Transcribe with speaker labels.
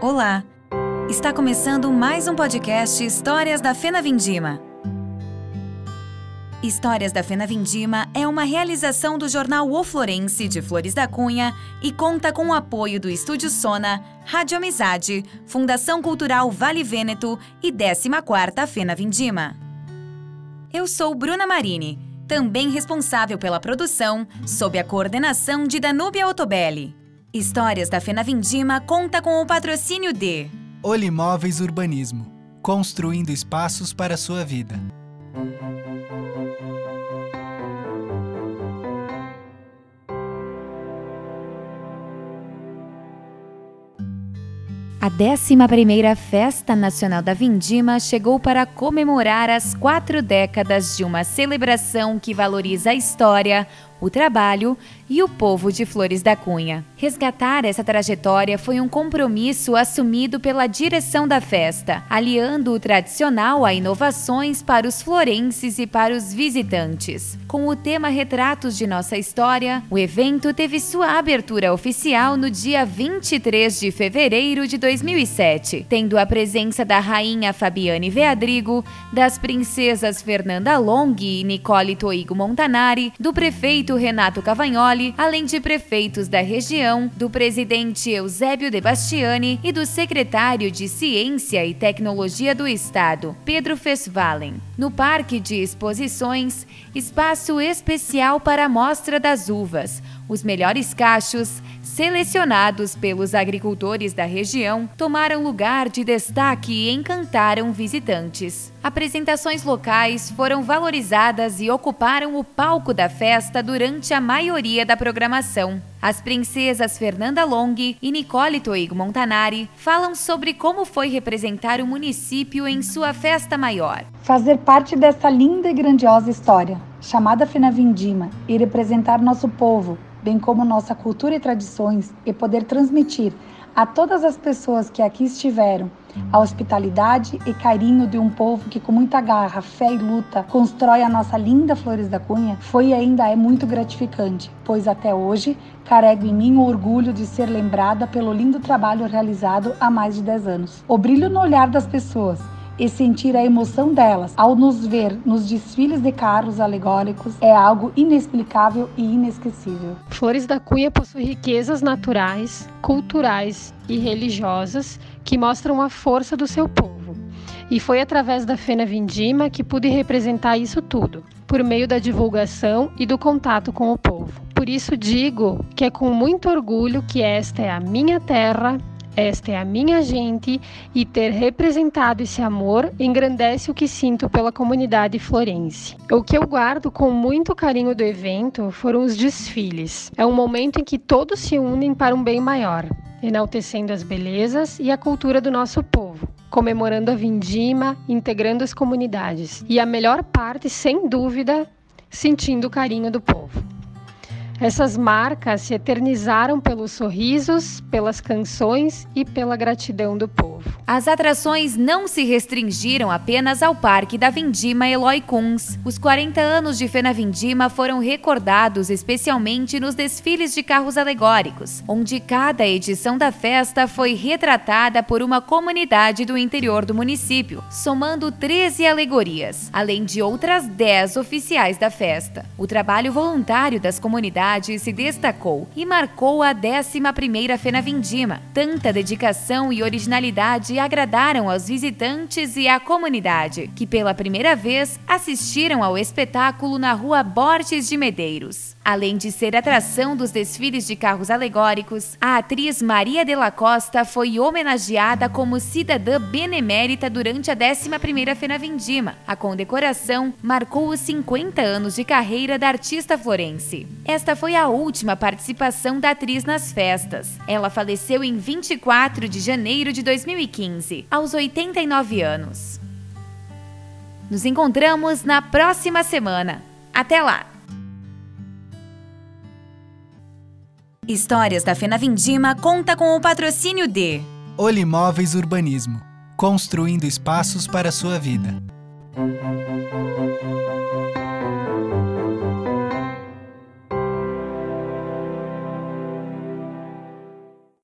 Speaker 1: Olá! Está começando mais um podcast Histórias da Fena Vindima. Histórias da Fena Vindima é uma realização do jornal O Florense de Flores da Cunha e conta com o apoio do Estúdio Sona, Rádio Amizade, Fundação Cultural Vale Vêneto e 14ª Fena Vindima. Eu sou Bruna Marini, também responsável pela produção, sob a coordenação de Danúbia Otobelli. Histórias da Fena Vindima conta com o patrocínio de
Speaker 2: Olimóveis Urbanismo construindo espaços para sua vida.
Speaker 1: A 11ª Festa Nacional da Vindima chegou para comemorar as quatro décadas de uma celebração que valoriza a história, o trabalho e o povo de Flores da Cunha. Resgatar essa trajetória foi um compromisso assumido pela direção da festa, aliando o tradicional a inovações para os florenses e para os visitantes. Com o tema Retratos de Nossa História, o evento teve sua abertura oficial no dia 23 de fevereiro de 2007, tendo a presença da rainha Fabiane Veadrigo, das princesas Fernanda Long e Nicole Toigo Montanari, do prefeito Renato Cavagnoli, além de prefeitos da região, do presidente Eusébio De Bastiani e do secretário de Ciência e Tecnologia do Estado, Pedro Fesvalen. No Parque de Exposições, espaço especial para a Mostra das Uvas, os melhores cachos, selecionados pelos agricultores da região, tomaram lugar de destaque e encantaram visitantes. Apresentações locais foram valorizadas e ocuparam o palco da festa durante a maioria da programação. As princesas Fernanda Long e Nicole Toigo Montanari falam sobre como foi representar o município em sua festa maior.
Speaker 3: Fazer parte dessa linda e grandiosa história, chamada Fena Vindima, e representar nosso povo, bem como nossa cultura e tradições, e poder transmitir a todas as pessoas que aqui estiveram a hospitalidade e carinho de um povo que, com muita garra, fé e luta, constrói a nossa linda Flores da Cunha, foi e ainda é muito gratificante, pois até hoje carrego em mim o orgulho de ser lembrada pelo lindo trabalho realizado há mais de 10 anos. O brilho no olhar das pessoas e sentir a emoção delas ao nos ver nos desfiles de carros alegóricos é algo inexplicável e inesquecível.
Speaker 4: Flores da Cunha possui riquezas naturais, culturais e religiosas que mostram a força do seu povo. E foi através da Fena Vindima que pude representar isso tudo, por meio da divulgação e do contato com o povo. Por isso digo que é com muito orgulho que esta é a minha terra esta é a minha gente e ter representado esse amor engrandece o que sinto pela comunidade florense. O que eu guardo com muito carinho do evento foram os desfiles. É um momento em que todos se unem para um bem maior, enaltecendo as belezas e a cultura do nosso povo comemorando a vindima, integrando as comunidades. E a melhor parte, sem dúvida, sentindo o carinho do povo. Essas marcas se eternizaram pelos sorrisos, pelas canções e pela gratidão do povo.
Speaker 1: As atrações não se restringiram apenas ao Parque da Vindima Eloy Kunz. Os 40 anos de Fena Vindima foram recordados especialmente nos desfiles de carros alegóricos, onde cada edição da festa foi retratada por uma comunidade do interior do município, somando 13 alegorias, além de outras 10 oficiais da festa. O trabalho voluntário das comunidades se destacou e marcou a 11ª Fena Vindima. Tanta dedicação e originalidade agradaram aos visitantes e à comunidade, que pela primeira vez assistiram ao espetáculo na Rua Borges de Medeiros. Além de ser atração dos desfiles de carros alegóricos, a atriz Maria de la Costa foi homenageada como cidadã benemérita durante a 11ª Fena Vindima. A condecoração marcou os 50 anos de carreira da artista florense. Esta foi a última participação da atriz nas festas. Ela faleceu em 24 de janeiro de 2015, aos 89 anos. Nos encontramos na próxima semana. Até lá! Histórias da Fena Vindima conta com o patrocínio de
Speaker 2: Olimóveis Urbanismo construindo espaços para a sua vida.